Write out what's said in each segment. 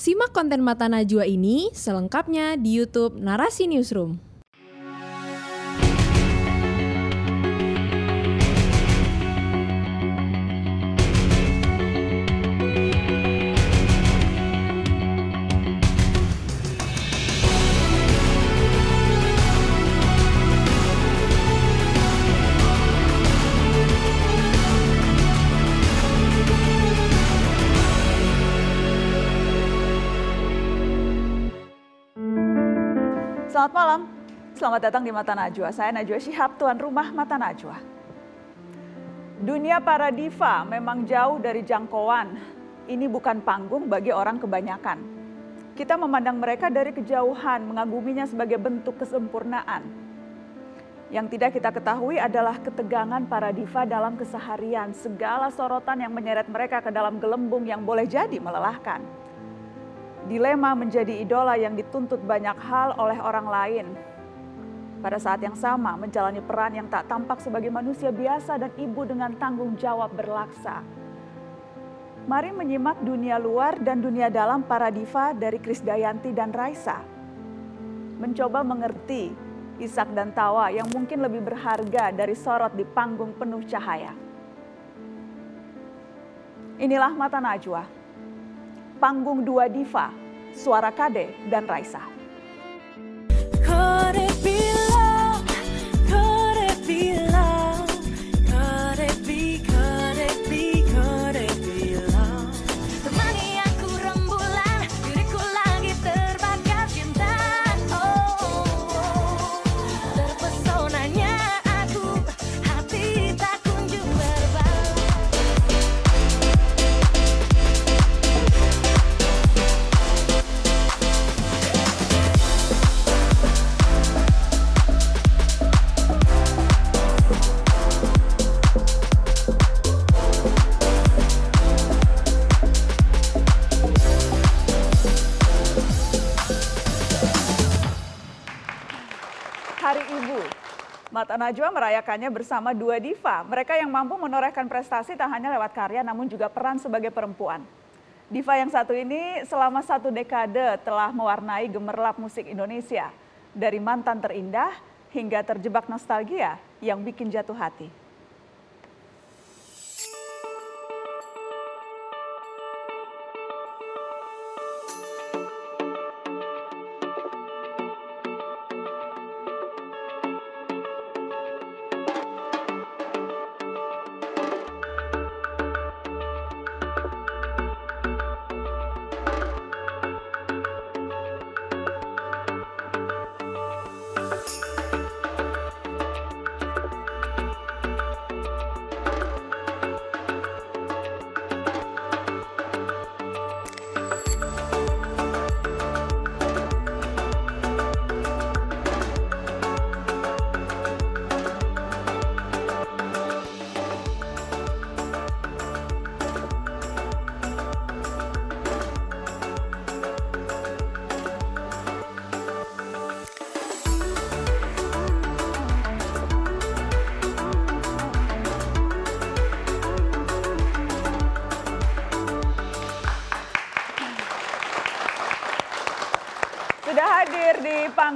Simak konten Mata Najwa ini selengkapnya di YouTube Narasi Newsroom. Selamat datang di Mata Najwa. Saya Najwa Shihab, tuan rumah Mata Najwa. Dunia para diva memang jauh dari jangkauan. Ini bukan panggung bagi orang kebanyakan. Kita memandang mereka dari kejauhan, mengaguminya sebagai bentuk kesempurnaan. Yang tidak kita ketahui adalah ketegangan para diva dalam keseharian, segala sorotan yang menyeret mereka ke dalam gelembung yang boleh jadi melelahkan dilema menjadi idola yang dituntut banyak hal oleh orang lain. Pada saat yang sama menjalani peran yang tak tampak sebagai manusia biasa dan ibu dengan tanggung jawab berlaksa. Mari menyimak dunia luar dan dunia dalam para diva dari Krisdayanti dan Raisa. Mencoba mengerti isak dan tawa yang mungkin lebih berharga dari sorot di panggung penuh cahaya. Inilah Mata Najwa panggung dua diva, Suara Kade dan Raisa. Hari Najwa merayakannya bersama dua diva, mereka yang mampu menorehkan prestasi tak hanya lewat karya namun juga peran sebagai perempuan. Diva yang satu ini selama satu dekade telah mewarnai gemerlap musik Indonesia. Dari mantan terindah hingga terjebak nostalgia yang bikin jatuh hati.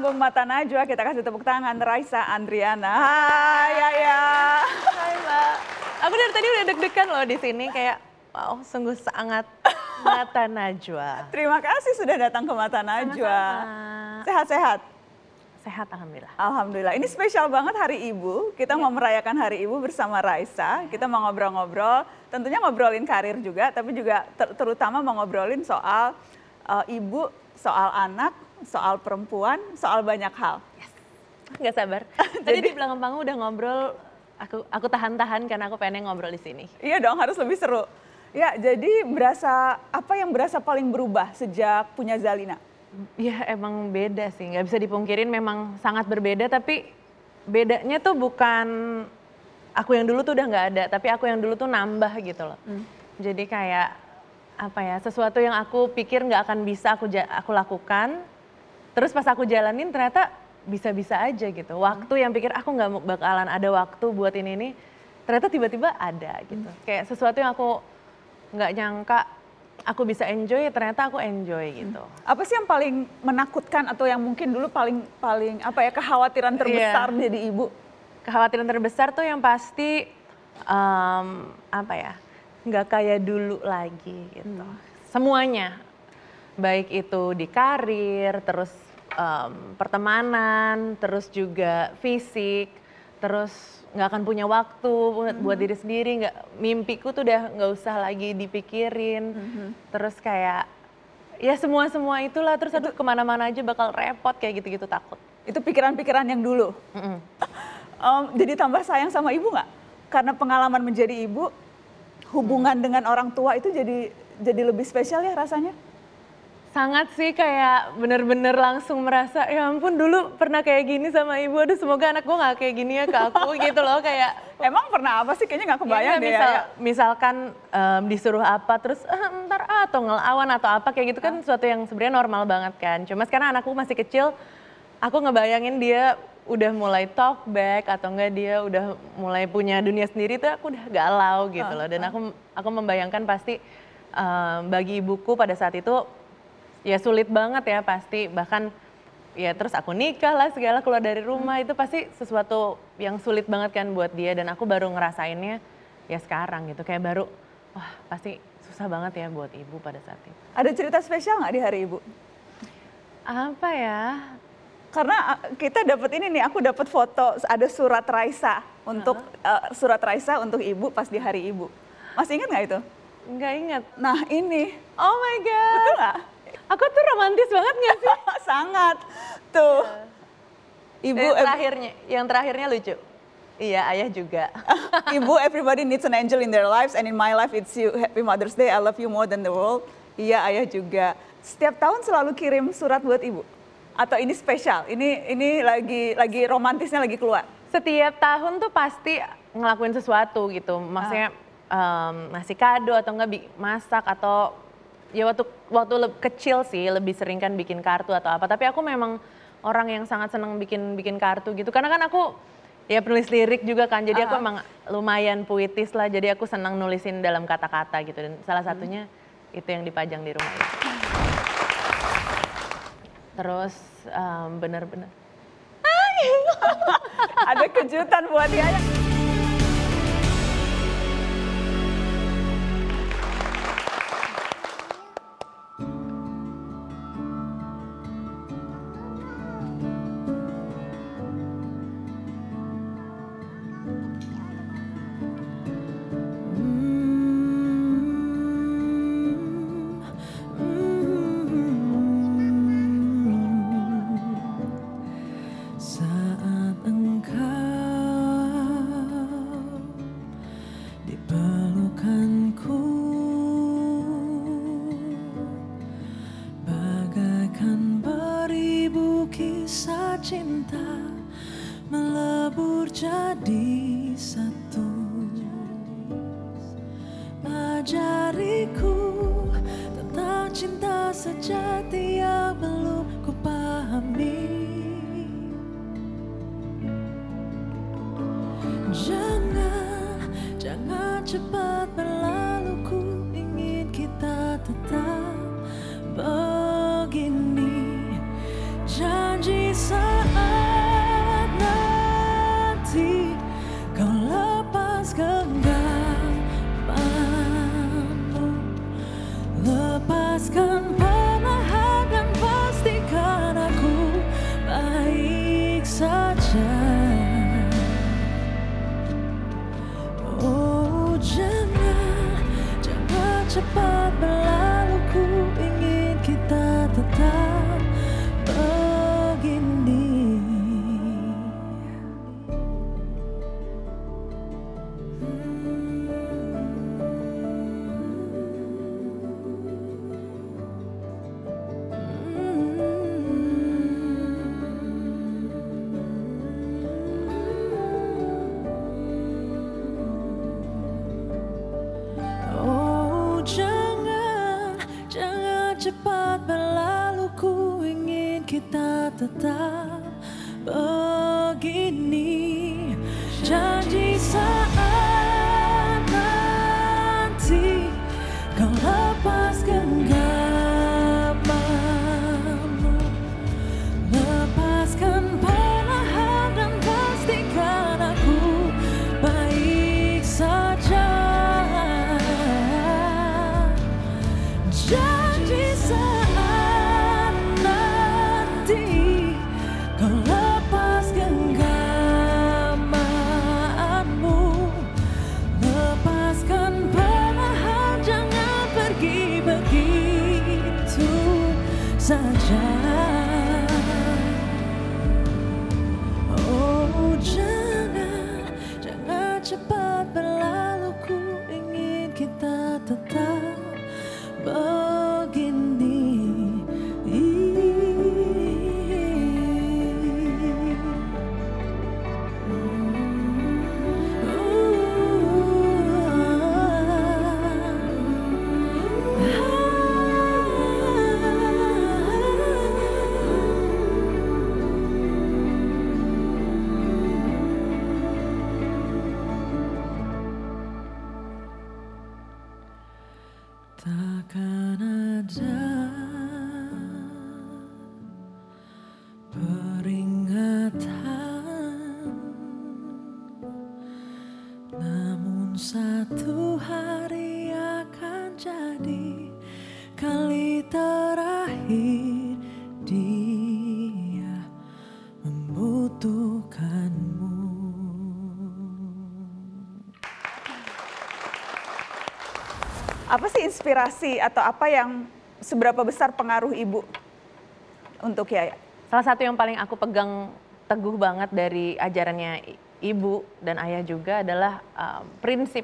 Panggung Mata Najwa, kita kasih tepuk tangan Raisa Andriana. Hai Yaya. Hai Mbak. Aku dari tadi udah deg-degan loh di sini kayak wow sungguh sangat Mata Najwa. Terima kasih sudah datang ke Mata Najwa. Sehat-sehat? Sehat alhamdulillah. Alhamdulillah. Ini spesial banget Hari Ibu. Kita mau merayakan Hari Ibu bersama Raisa. Kita mau ngobrol-ngobrol, tentunya ngobrolin karir juga, tapi juga ter- terutama mau ngobrolin soal uh, ibu, soal anak, soal perempuan, soal banyak hal. Nggak sabar. Tadi di belakang panggung udah ngobrol, aku aku tahan-tahan karena aku pengen ngobrol di sini. Iya dong, harus lebih seru. Ya, jadi berasa apa yang berasa paling berubah sejak punya Zalina? Ya emang beda sih, nggak bisa dipungkirin memang sangat berbeda tapi bedanya tuh bukan aku yang dulu tuh udah nggak ada, tapi aku yang dulu tuh nambah gitu loh. Jadi kayak apa ya, sesuatu yang aku pikir nggak akan bisa aku aku lakukan, terus pas aku jalanin ternyata bisa-bisa aja gitu. Waktu yang pikir aku nggak bakalan ada waktu buat ini ini, ternyata tiba-tiba ada gitu. Kayak sesuatu yang aku nggak nyangka aku bisa enjoy, ternyata aku enjoy gitu. Apa sih yang paling menakutkan atau yang mungkin dulu paling paling apa ya kekhawatiran terbesar Iya. jadi ibu? Kekhawatiran terbesar tuh yang pasti em, apa ya, nggak kayak dulu lagi gitu. Semuanya, baik itu di karir, terus em, pertemanan, terus juga fisik, terus nggak akan punya waktu buat, buat diri sendiri, nggak mimpiku tuh udah nggak usah lagi dipikirin, terus kayak ya semua semua itulah terus aduh ke mana-mana aja bakal repot kayak gitu-gitu takut. Itu pikiran-pikiran yang dulu. Mm-mm. Em, jadi tambah sayang sama ibu nggak? Karena pengalaman menjadi ibu, hubungan dengan orang tua itu jadi jadi lebih spesial ya rasanya. Sangat sih kayak bener-bener langsung merasa ya ampun dulu pernah kayak gini sama ibu. Aduh semoga anak gue nggak kayak gini ya ke aku gitu loh kayak Emang pernah apa sih? Kayaknya nggak kebayang ya, deh misal, ya. misalkan em, disuruh apa terus "Ah, ntar ah, atau ngelawan atau apa kayak gitu kan sesuatu yang sebenarnya normal banget kan. Cuma sekarang anakku masih kecil aku ngebayangin dia udah mulai talk back atau enggak dia udah mulai punya dunia sendiri tuh aku udah galau gitu loh. Dan aku aku membayangkan pasti em, bagi ibuku pada saat itu ya sulit banget ya pasti. Bahkan ya terus aku nikah lah segala keluar dari rumah. Itu pasti sesuatu yang sulit banget kan buat dia. Dan aku baru ngerasainnya ya sekarang gitu. Kayak baru wah pasti susah banget ya buat ibu pada saat itu. Ada cerita spesial nggak di hari ibu? apa ya? Karena uh, kita dapat ini nih, aku dapat foto ada surat Raisa untuk uh, surat Raisa untuk ibu pas di hari ibu. Masih ingat nggak itu? nggak ingat. Nah ini, oh my god. Betul nggak? Aku tuh romantis banget gak sih Sangat. Tuh. Ibu, yang terakhirnya yang terakhirnya lucu iya ayah juga ibu, everybody needs an angel in their lives, and in my life it's you. Happy Mother's Day, I love you more than the world. Iya, ayah juga. Setiap tahun selalu kirim surat buat ibu. Atau ini spesial? Ini ini lagi lagi romantisnya lagi keluar. setiap tahun tuh pasti ngelakuin sesuatu gitu maksudnya em, ngasih kado atau enggak bi- masak atau ya waktu waktu kecil sih lebih sering kan bikin kartu atau apa. Tapi aku memang orang yang sangat senang bikin bikin kartu gitu. Karena kan aku ya penulis lirik juga kan. Jadi aku emang lumayan puitis lah. Jadi aku senang nulisin dalam kata-kata gitu. Dan salah satunya itu yang dipajang di rumah. Itu. terus em, bener-bener. Ada kejutan buat dia. Apa sih inspirasi atau apa yang seberapa besar pengaruh ibu untuk Yaya? Salah satu yang paling aku pegang teguh banget dari ajarannya ibu dan ayah juga adalah um, prinsip.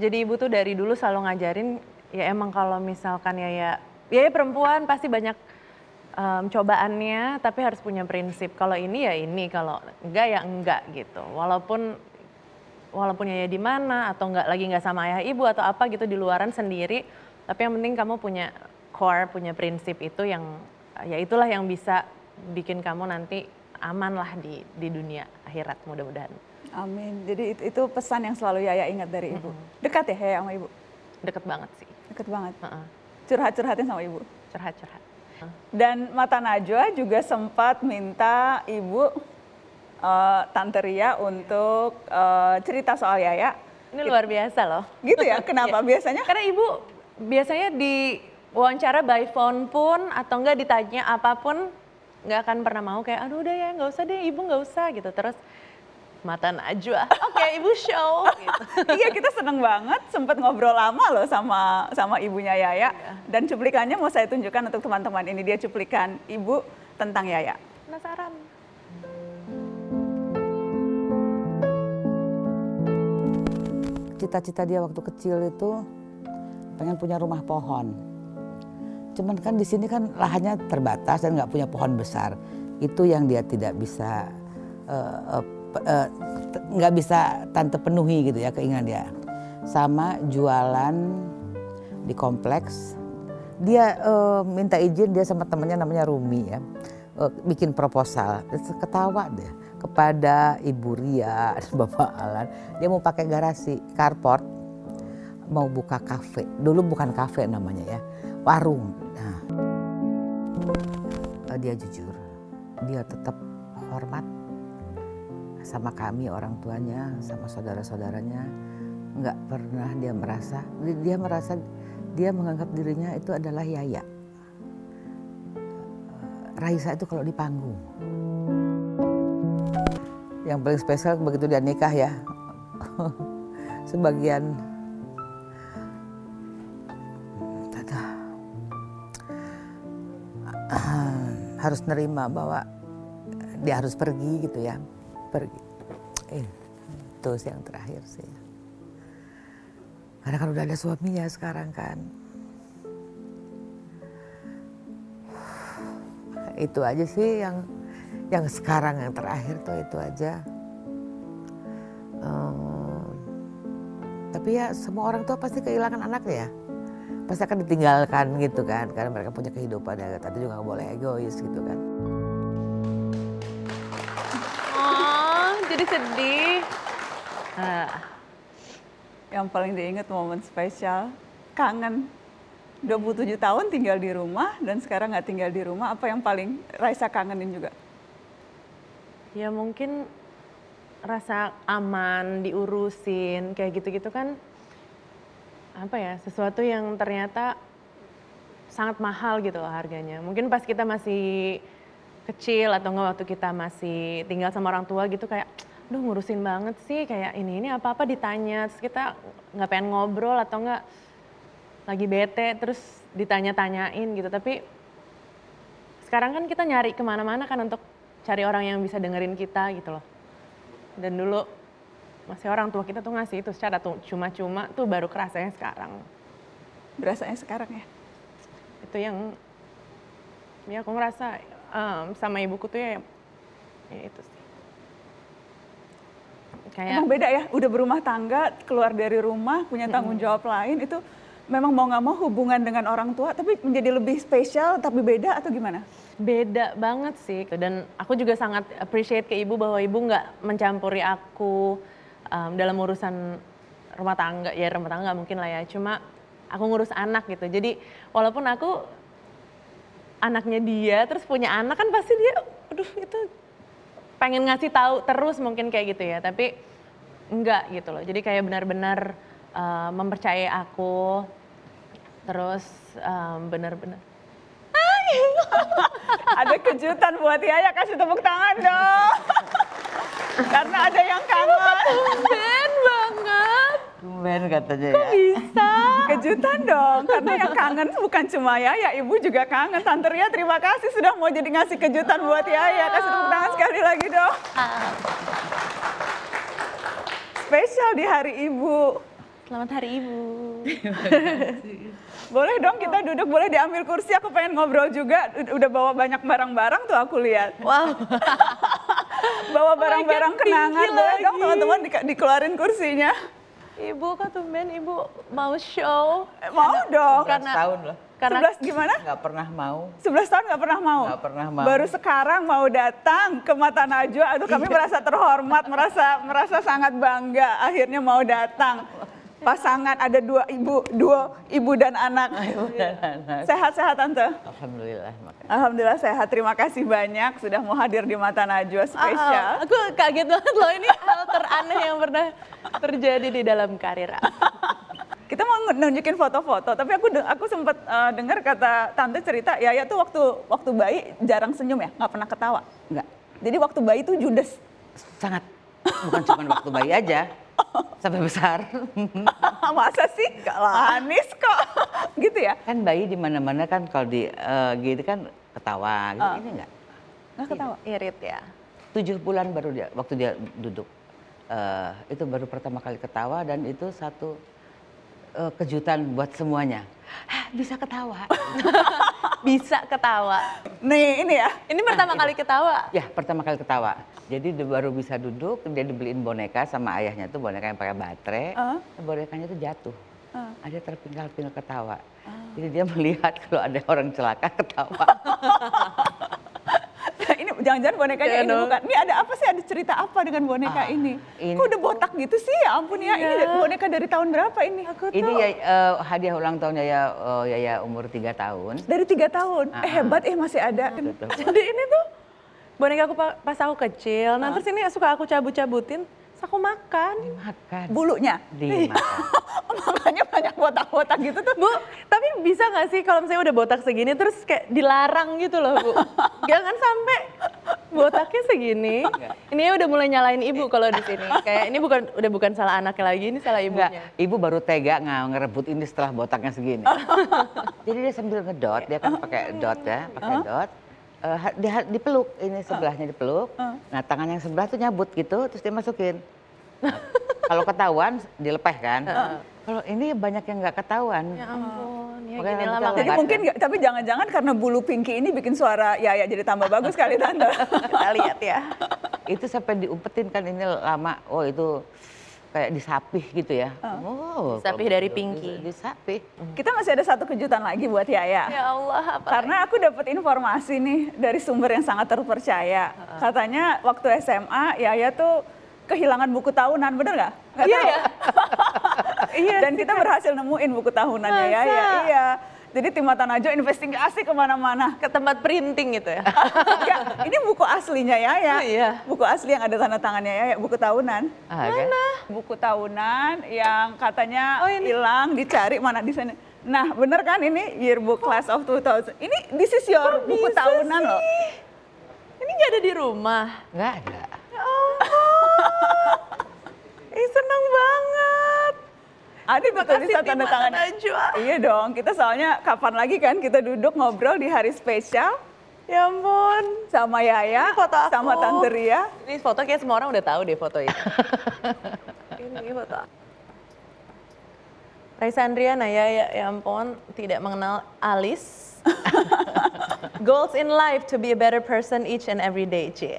Jadi ibu tuh dari dulu selalu ngajarin ya emang kalau misalkan ya ya ya perempuan pasti banyak um, cobaannya tapi harus punya prinsip. Kalau ini ya ini, kalau enggak ya enggak gitu. Walaupun walaupun ya di mana atau enggak lagi nggak sama ayah ibu atau apa gitu di luaran sendiri, tapi yang penting kamu punya core, punya prinsip itu yang ya itulah yang bisa bikin kamu nanti aman lah di di dunia akhirat mudah-mudahan. Amin. Jadi itu, itu pesan yang selalu Yaya ingat dari ibu. Dekat ya Yaya sama ibu? Deket banget sih. Dekat banget. Heeh. Curhat-curhatin sama ibu. Curhat-curhat. Dan Mata Najwa juga sempat minta ibu eh, Tante Ria untuk eh, cerita soal Yaya. Ini luar biasa loh. Gitu ya? Kenapa? Biasanya Karena ibu biasanya di wawancara by phone pun atau enggak ditanya apa pun nggak akan pernah mau kayak aduh udah ya nggak usah deh ibu nggak usah gitu terus mata Najwa oke ibu show gitu. iya kita seneng banget sempat ngobrol lama loh sama sama ibunya Yaya Iya. dan cuplikannya mau saya tunjukkan untuk teman-teman ini dia cuplikan ibu tentang Yaya penasaran Cita-cita dia waktu kecil itu pengen punya rumah pohon. Cuman kan di sini kan lahannya terbatas dan nggak punya pohon besar. Itu yang dia tidak bisa eh, eh, eh, nggak bisa tante penuhi gitu ya keinginan dia. Sama jualan di kompleks. Dia eh, minta izin dia sama temannya namanya Rumi ya. eh, bikin proposal. Ketawa deh kepada Ibu Ria Bapak Alan. Dia mau pakai garasi carport mau buka kafe. Dulu bukan kafe namanya ya, warung. Nah, eh, dia jujur, dia tetap hormat sama kami orang tuanya, sama saudara-saudaranya. Nggak pernah dia merasa, dia merasa dia menganggap dirinya itu adalah Yaya. Eh, Raisa itu kalau di panggung. Yang paling spesial begitu dia nikah ya. Sebagian harus nerima bahwa dia harus pergi gitu ya. Pergi. Eh, itu sih yang terakhir sih. Karena kan udah ada suaminya sekarang kan. Itu aja sih yang yang sekarang yang terakhir tuh itu aja. Ehm, tapi ya semua orang tua pasti kehilangan anaknya ya. Pasti akan ditinggalkan gitu kan. Karena mereka punya kehidupan ya. Tante juga nggak boleh egois gitu kan. oh jadi sedih Ah, yang paling diingat momen spesial kangen 27 tahun tinggal di rumah dan sekarang nggak tinggal di rumah apa yang paling Raisa kangenin juga ya mungkin rasa aman diurusin kayak gitu-gitu kan apa ya sesuatu yang ternyata sangat mahal gitu loh harganya. Mungkin pas kita masih kecil atau enggak waktu kita masih tinggal sama orang tua gitu kayak duh ngurusin banget sih kayak ini ini apa apa ditanya. Terus kita nggak pengen ngobrol atau enggak lagi bete terus ditanya-tanyain gitu. Tapi sekarang kan kita nyari ke mana-mana kan untuk cari orang yang bisa dengerin kita gitu loh. Dan dulu masih orang tua kita tuh ngasih itu secara tuh cuma-cuma tuh baru kerasanya sekarang. Berasanya sekarang ya. Itu yang ya aku ngerasa em, sama ibuku tuh ya, ya itu sih. Kayak Emang beda ya, udah berumah tangga, keluar dari rumah, punya tanggung jawab lain, itu memang mau nggak mau hubungan dengan orang tua, tapi menjadi lebih spesial, tapi beda atau gimana? beda banget sih. Dan aku juga sangat appreciate ke ibu bahwa ibu nggak mencampuri aku em, dalam urusan rumah tangga. Ya rumah tangga mungkin lah ya. Cuma aku ngurus anak gitu. Jadi walaupun aku anaknya dia terus punya anak kan pasti dia aduh itu pengen ngasih tahu terus mungkin kayak gitu ya. Tapi enggak gitu loh. Jadi kayak benar-benar eh, mempercayai aku terus em, benar-benar Ada kejutan buat Yaya, kasih tepuk tangan dong. Karena ada yang kangen. Ben banget Tumben katanya ya. bisa Kejutan dong, karena yang kangen bukan cuma Yaya, Ibu juga kangen. Tante Ria terima kasih sudah mau jadi ngasih kejutan buat Yaya. Kasih tepuk tangan sekali lagi dong. Spesial di hari Ibu. Selamat hari ibu Boleh dong kita duduk, boleh diambil kursi. Aku pengen ngobrol juga. Udah bawa banyak barang-barang tuh aku lihat. wow Bawa barang-barang God, kenangan. Boleh dong lagi. teman-teman di- dikeluarin kursinya. ibu kok tumben ibu mau show Eh, Mau dong. Karena- tahun loh. karena 11 gimana? Nggak pernah mau. 11 tahun nggak pernah mau? Nggak pernah mau. Baru sekarang mau datang ke Mata Najwa. Aduh kami merasa terhormat, merasa merasa sangat bangga. Akhirnya mau datang. Pasangan ada dua ibu, dua ibu dan anak. Sehat-sehat tante. Alhamdulillah. makanya. Alhamdulillah sehat. Terima kasih banyak sudah mau hadir di Mata Najwa spesial. Ah, ah, aku kaget banget loh ini hal teraneh yang pernah terjadi di dalam karir. Kita mau nunjukin foto-foto, tapi aku aku sempat eh, dengar kata tante cerita Yaya tuh waktu waktu bayi jarang senyum ya, nggak pernah ketawa. Enggak. Jadi waktu bayi tuh judes. Sangat. Bukan cuma waktu bayi aja. Sampai besar. Masa sih? Manis kok. gitu ya? kan bayi di mana-mana kan kalau di eh, gitu kan ketawa gitu. Ah. Ini enggak. Nggak ketawa. Irit ya. Tujuh bulan baru dia waktu dia duduk. eh, itu baru pertama kali ketawa dan itu satu eh, kejutan buat semuanya. Hah, bisa ketawa. Bisa ketawa. Nih ini ya. Ini pertama kali ketawa. ya, pertama kali ketawa. Jadi dia baru bisa duduk, dia dibeliin boneka sama ayahnya tuh boneka yang pakai baterai. Ah. Bonekanya tuh jatuh. Ah. Ada terpinggal-pinggal ketawa. Jadi dia melihat kalau ada orang celaka ketawa. jangan-jangan bonekanya Jangan ini dong. bukan. Ini ada apa sih? Ada cerita apa dengan boneka Ah, ini? ini- Kok udah botak gitu sih? Ya ampun ya. Ini Iya. boneka dari tahun berapa ini? Aku Ini ya eh, hadiah ulang tahun Yaya, eh, Yaya umur 3 tahun. dari tiga tahun. Eh Ah. hebat eh masih ada. Betul. Jadi ini tuh boneka aku pa- pas aku kecil. Nah terus ini suka aku cabut-cabutin. Terus aku makan. Makan. Bulunya. Dimakan. Makanya banyak botak-botak gitu tuh. Bu, tapi bisa nggak sih kalau misalnya udah botak segini terus kayak dilarang gitu loh Bu? Jangan sampai botaknya segini. Ini udah mulai nyalain ibu kalau di sini. Kayak ini bukan udah bukan salah anaknya lagi, ini salah Enggak, ibunya. ibu baru tega nggak ngerebut ini setelah botaknya segini. Jadi dia sambil ngedot, dia kan pakai dot ya, pakai dot. Ha- dia dipeluk, ini sebelahnya dipeluk. Nah tangan yang sebelah tuh nyabut gitu, terus dia masukin. Kalau ketahuan dilepeh kan. Kalau ini banyak yang nggak ketahuan. Ya ampun, ya Makanya gini lah Jadi mungkin nggak, tapi jangan-jangan karena bulu pinky ini bikin suara Yaya jadi tambah bagus kali tante. kita lihat ya. Itu sampai diumpetin kan ini lama. Oh itu kayak disapih gitu ya. Oh, Disapih dari Pinky. Disapih. Kita masih ada satu kejutan lagi buat Yaya. Ya Allah, apa? Karena aku dapat informasi nih dari sumber yang sangat terpercaya. Katanya waktu SMA Yaya tuh kehilangan buku tahunan, bener nggak? Nggak Iya tahu. ya? Iya Dan kita berhasil nemuin buku tahunannya? Yaya. Iya. Jadi tim Mata Najwa investigasi ke mana-mana. ke tempat printing gitu ya. Enggak, ini buku aslinya Yaya. Oh, iya. Buku asli yang ada tanda tangannya Yaya, buku tahunan. Ah, kan? Buku tahunan yang katanya Oh, ini. hilang, dicari mana di sana. Nah, bener kan ini yearbook class of 2000. Ini this is your buku bisa tahunan sih? loh. Ini nggak ada di rumah. Nggak ada. Ya Ih seneng banget. Ada di tulisan Makasih tanda tangan. Najwa. Iya dong, kita soalnya kapan lagi kan kita duduk ngobrol di hari spesial. Ya ampun. sama Yaya, Ini foto aku. sama Tante Ria. Ini foto kayak semua orang udah tahu deh foto itu. ini foto. Raisa Andriana ya, ya, ya ampun tidak mengenal Alis. Goals in life to be a better person each and every day. Cie.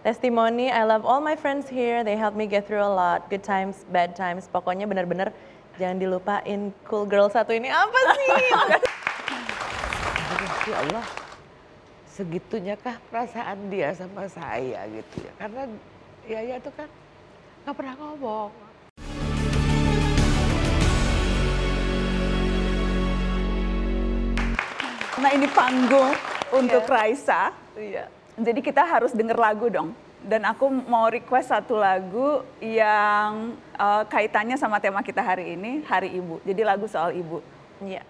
Testimony, I love all my friends here. They help me get through a lot. Good times, bad times. Pokoknya benar-benar jangan dilupain cool girl satu ini apa sih? Ya Allah, segitunya kah perasaan dia sama saya gitu ya? Karena Yaya itu kan nggak pernah ngomong. Nah ini panggung untuk Iya. Raisa. Iya. Jadi kita harus denger lagu dong. Dan aku mau request satu lagu yang eh, kaitannya sama tema kita hari ini, Hari Ibu. Jadi lagu soal ibu. Iya.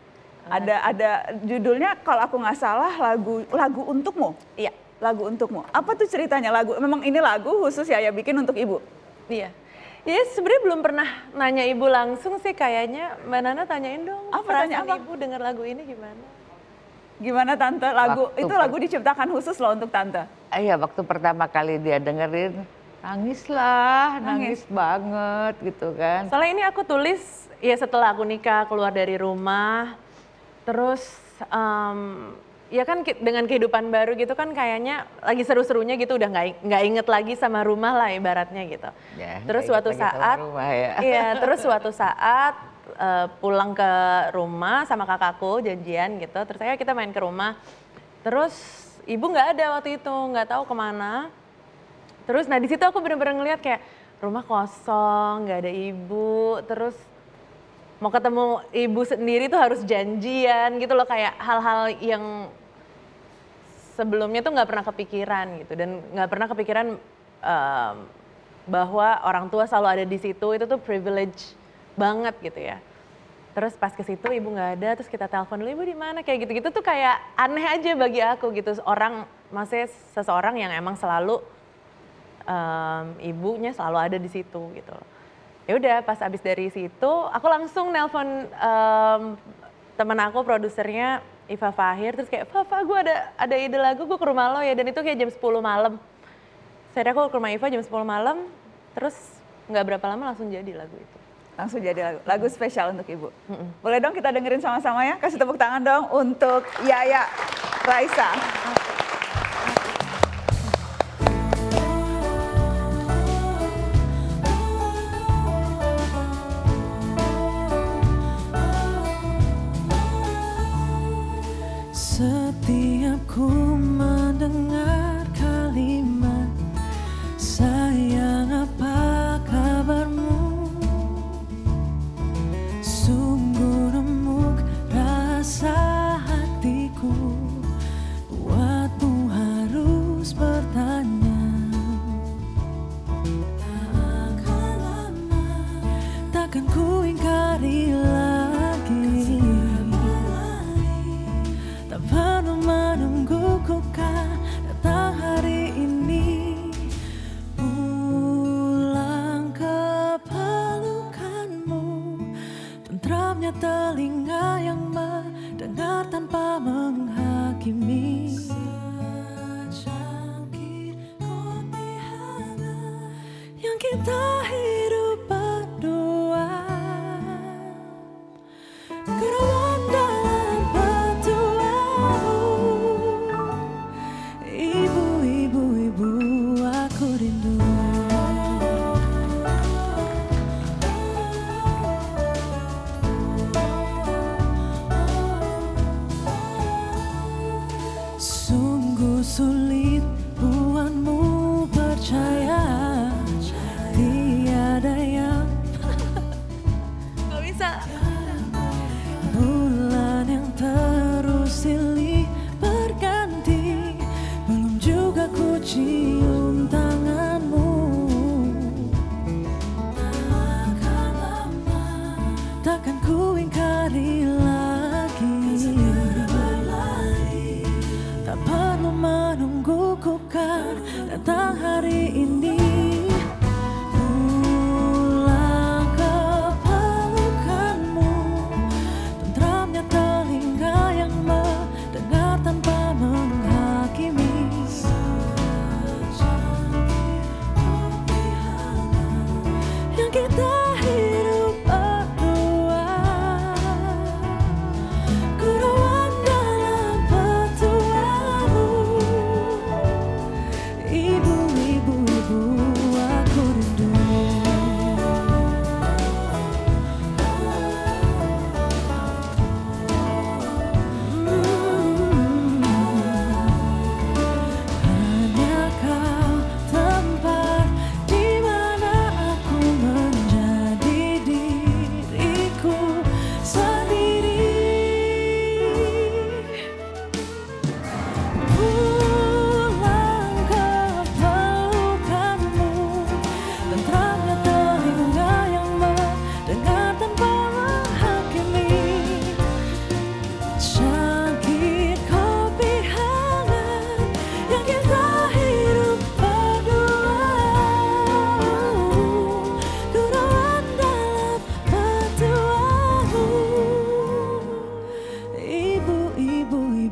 Ada ada judulnya kalau aku nggak salah lagu lagu untukmu. Iya. Lagu untukmu. Apa tuh ceritanya lagu? Memang ini lagu khusus ya ya bikin untuk ibu. Iya. Ya sebenarnya belum pernah nanya ibu langsung sih kayaknya Mbak Nana tanyain dong Apa, tanya apa? ibu dengar lagu ini gimana? Gimana tante? Lagu Waktu itu lagu diciptakan khusus loh untuk tante. Iya, waktu pertama kali dia dengerin, nangis lah, nangis, banget gitu kan. Soalnya ini aku tulis ya setelah aku nikah keluar dari rumah, terus em, ya kan dengan kehidupan baru gitu kan kayaknya lagi seru-serunya gitu udah nggak nggak inget lagi sama rumah lah ibaratnya gitu. Ya, terus suatu saat, ya. iya terus suatu saat eh, pulang ke rumah sama kakakku janjian gitu, terus saya kita main ke rumah, terus ibu nggak ada waktu itu nggak tahu ke mana. Terus nah di situ aku bener-bener ngeliat kayak rumah kosong, nggak ada ibu, terus mau ketemu ibu sendiri tuh harus janjian gitu loh kayak hal-hal yang sebelumnya tuh nggak pernah kepikiran gitu. Dan nggak pernah kepikiran em, bahwa orang tua selalu ada di situ. Itu tuh privilege banget gitu ya. Terus pas ke situ ibu nggak ada, terus kita telepon dulu ibu di mana kayak gitu-gitu tuh kayak aneh aja bagi aku gitu. Orang maksudnya seseorang yang emang selalu em, ibunya selalu ada di situ gitu. Ya udah pas abis dari situ aku langsung nelpon em, temen aku produsernya Iva Fahir terus kayak Fafa gue ada ada ide lagu gue ke rumah lo ya dan itu kayak jam 10 malam. Saya aku ke rumah Iva jam 10 malam terus nggak berapa lama langsung jadi lagu itu. Langsung jadi lagu, lagu spesial untuk ibu. Boleh dong kita dengerin sama-sama ya? Kasih tepuk tangan dong untuk Yaya Raisa. Sungguh sulit buatmu percaya Tiada yang Gak bisa. Bulan yang terus silih berganti Belum juga ku cium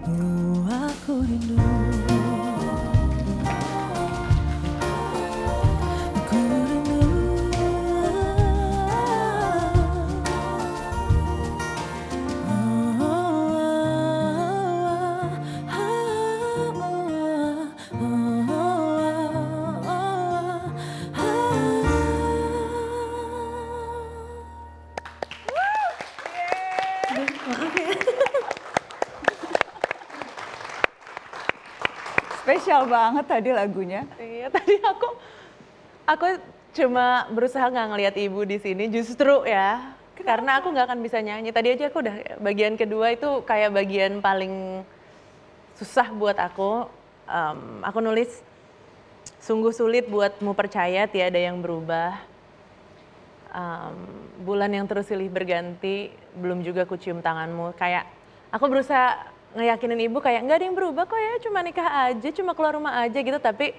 ibu aku rindu. Spesial banget tadi lagunya. Iya, tadi aku aku cuma berusaha nggak ngelihat ibu di sini justru ya. Karena aku nggak akan bisa nyanyi. Tadi aja aku udah bagian kedua itu kayak bagian paling susah buat aku. Em, aku nulis sungguh sulit buatmu percaya tiada yang berubah. Em, bulan yang terus silih berganti, belum juga ku cium tanganmu. Kayak aku berusaha ngeyakinin ibu kayak nggak ada yang berubah kok ya, cuma nikah aja, cuma keluar rumah aja gitu. Tapi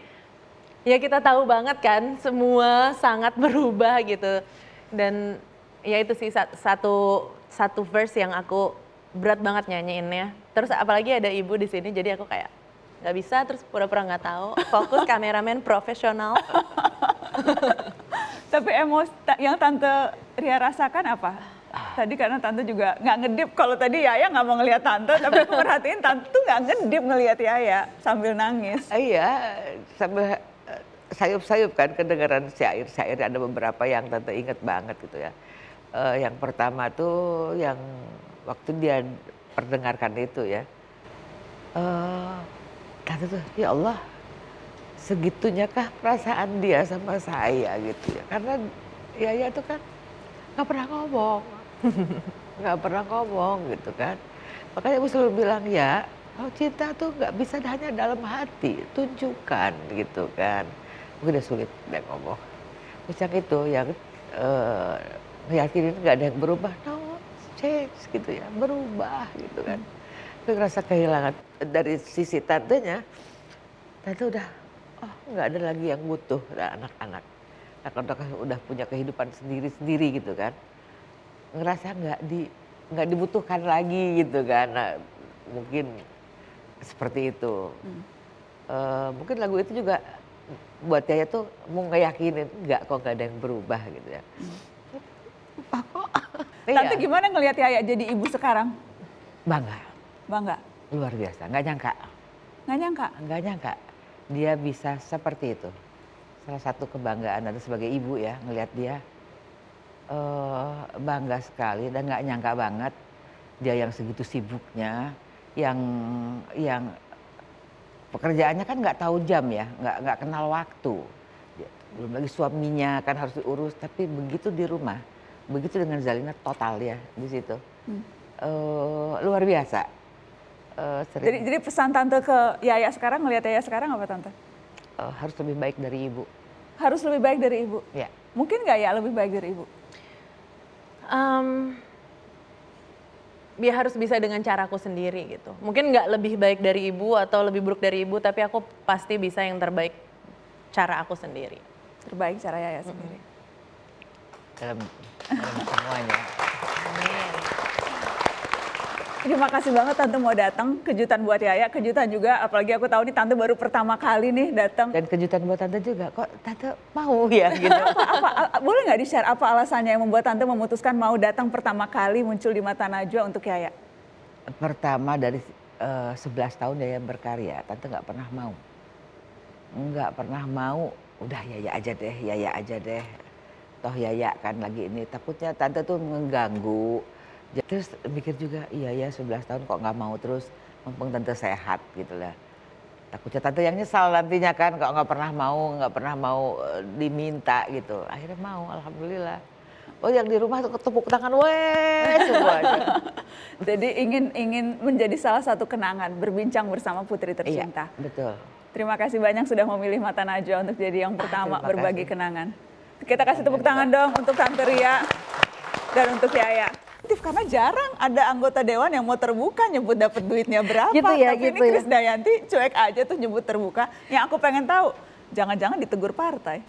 ya kita tahu banget kan semua sangat berubah gitu dan ya itu sih sat- satu satu verse yang aku berat banget nyanyiinnya terus apalagi ada ibu di sini jadi aku kayak nggak bisa terus pura-pura nggak tahu fokus kameramen profesional Tapi emosi ta- yang Tante Ria rasakan apa? Tadi karena Tante juga nggak ngedip. Kalau tadi Yaya nggak mau ngelihat Tante, tapi aku perhatiin Tante tuh nggak ngedip ngelihat Yaya sambil nangis. Iya, sambil eh, sayup-sayup kan kedengaran syair-syair ada beberapa yang tante inget banget gitu ya. Eh, yang pertama tuh yang waktu dia perdengarkan itu ya. eh tante tuh, ya Allah segitunya kah perasaan dia sama saya gitu ya. Karena Yaya tuh kan nggak pernah ngomong. nggak pernah ngomong gitu kan. Makanya aku selalu bilang ya, kalau cinta tuh nggak bisa hanya dalam hati, tunjukkan gitu kan. Mungkin udah sulit dia ngomong. Yang itu yang eh meyakinin nggak ada yang berubah, no change gitu ya, berubah gitu kan. Tapi ngerasa kehilangan dari sisi tantenya, tante udah oh nggak ada lagi yang butuh anak-anak. Anak-anak udah punya kehidupan sendiri-sendiri gitu kan ngerasa nggak di nggak dibutuhkan lagi gitu kan. Nah, mungkin seperti itu. Eh, mungkin lagu itu juga buat Yaya tuh mau ngeyakinin nggak kok nggak ada yang berubah gitu ya. Kok? Tante Iya, gimana ngelihat Yaya jadi ibu sekarang? bangga. Bangga? luar biasa. Nggak nyangka. Nggak nyangka? nggak nyangka. Dia bisa seperti itu. Salah satu kebanggaan ada sebagai ibu ya ngelihat dia eh, bangga sekali dan nggak nyangka banget dia yang segitu sibuknya yang yang pekerjaannya kan nggak tahu jam ya nggak nggak kenal waktu. Belum lagi suaminya kan harus diurus tapi begitu di rumah begitu dengan Zalina total ya di situ. Eh, luar biasa. Sering- Jadi, jadi pesan Tante ke Yaya sekarang, ngelihat Yaya sekarang apa Tante? eh, harus lebih baik dari ibu. Harus lebih baik dari ibu. ya. Mungkin nggak ya lebih baik dari ibu? Em, dia harus bisa dengan caraku sendiri gitu. Mungkin nggak lebih baik dari ibu atau lebih buruk dari ibu, tapi aku pasti bisa yang terbaik cara aku sendiri. Terbaik cara Yaya sendiri. dalam, dalam semuanya. Terima kasih banget Tante mau datang. Kejutan buat Yaya, kejutan juga. Apalagi aku tahu nih Tante baru pertama kali nih datang. Dan kejutan buat tante juga, kok tante mau ya gitu. apa, apa, boleh nggak di-share apa alasannya yang membuat Tante memutuskan mau datang pertama kali muncul di mata Najwa untuk Yaya? Pertama dari eh, 11 tahun dia berkarya, tante nggak pernah mau. Nggak pernah mau, udah Yaya aja deh, Yaya aja deh. Toh Yaya kan lagi ini, takutnya tante tuh mengganggu. Terus mikir juga, iya ya 11 tahun kok nggak mau terus, mumpung tante sehat gitu lah. Takutnya tante yang nyesal nantinya kan, kok nggak pernah mau, nggak pernah mau eh, diminta gitu. Akhirnya mau, alhamdulillah. Oh yang di rumah tuh tepuk tangan, weh semuanya. Jadi ingin ingin menjadi salah satu kenangan berbincang bersama putri tercinta. Iya, betul. Terima kasih banyak sudah memilih Mata Najwa untuk jadi yang pertama terima berbagi kasih. kenangan. Kita kasih tepuk tangan dong untuk Tante Ria dan untuk Yaya. Aktif karena jarang ada anggota dewan yang mau terbuka nyebut dapat duitnya berapa. Gitu ya, Tapi gitu ini ya. Chris Dayanti cuek aja tuh nyebut terbuka. Yang aku pengen tahu, jangan-jangan ditegur partai.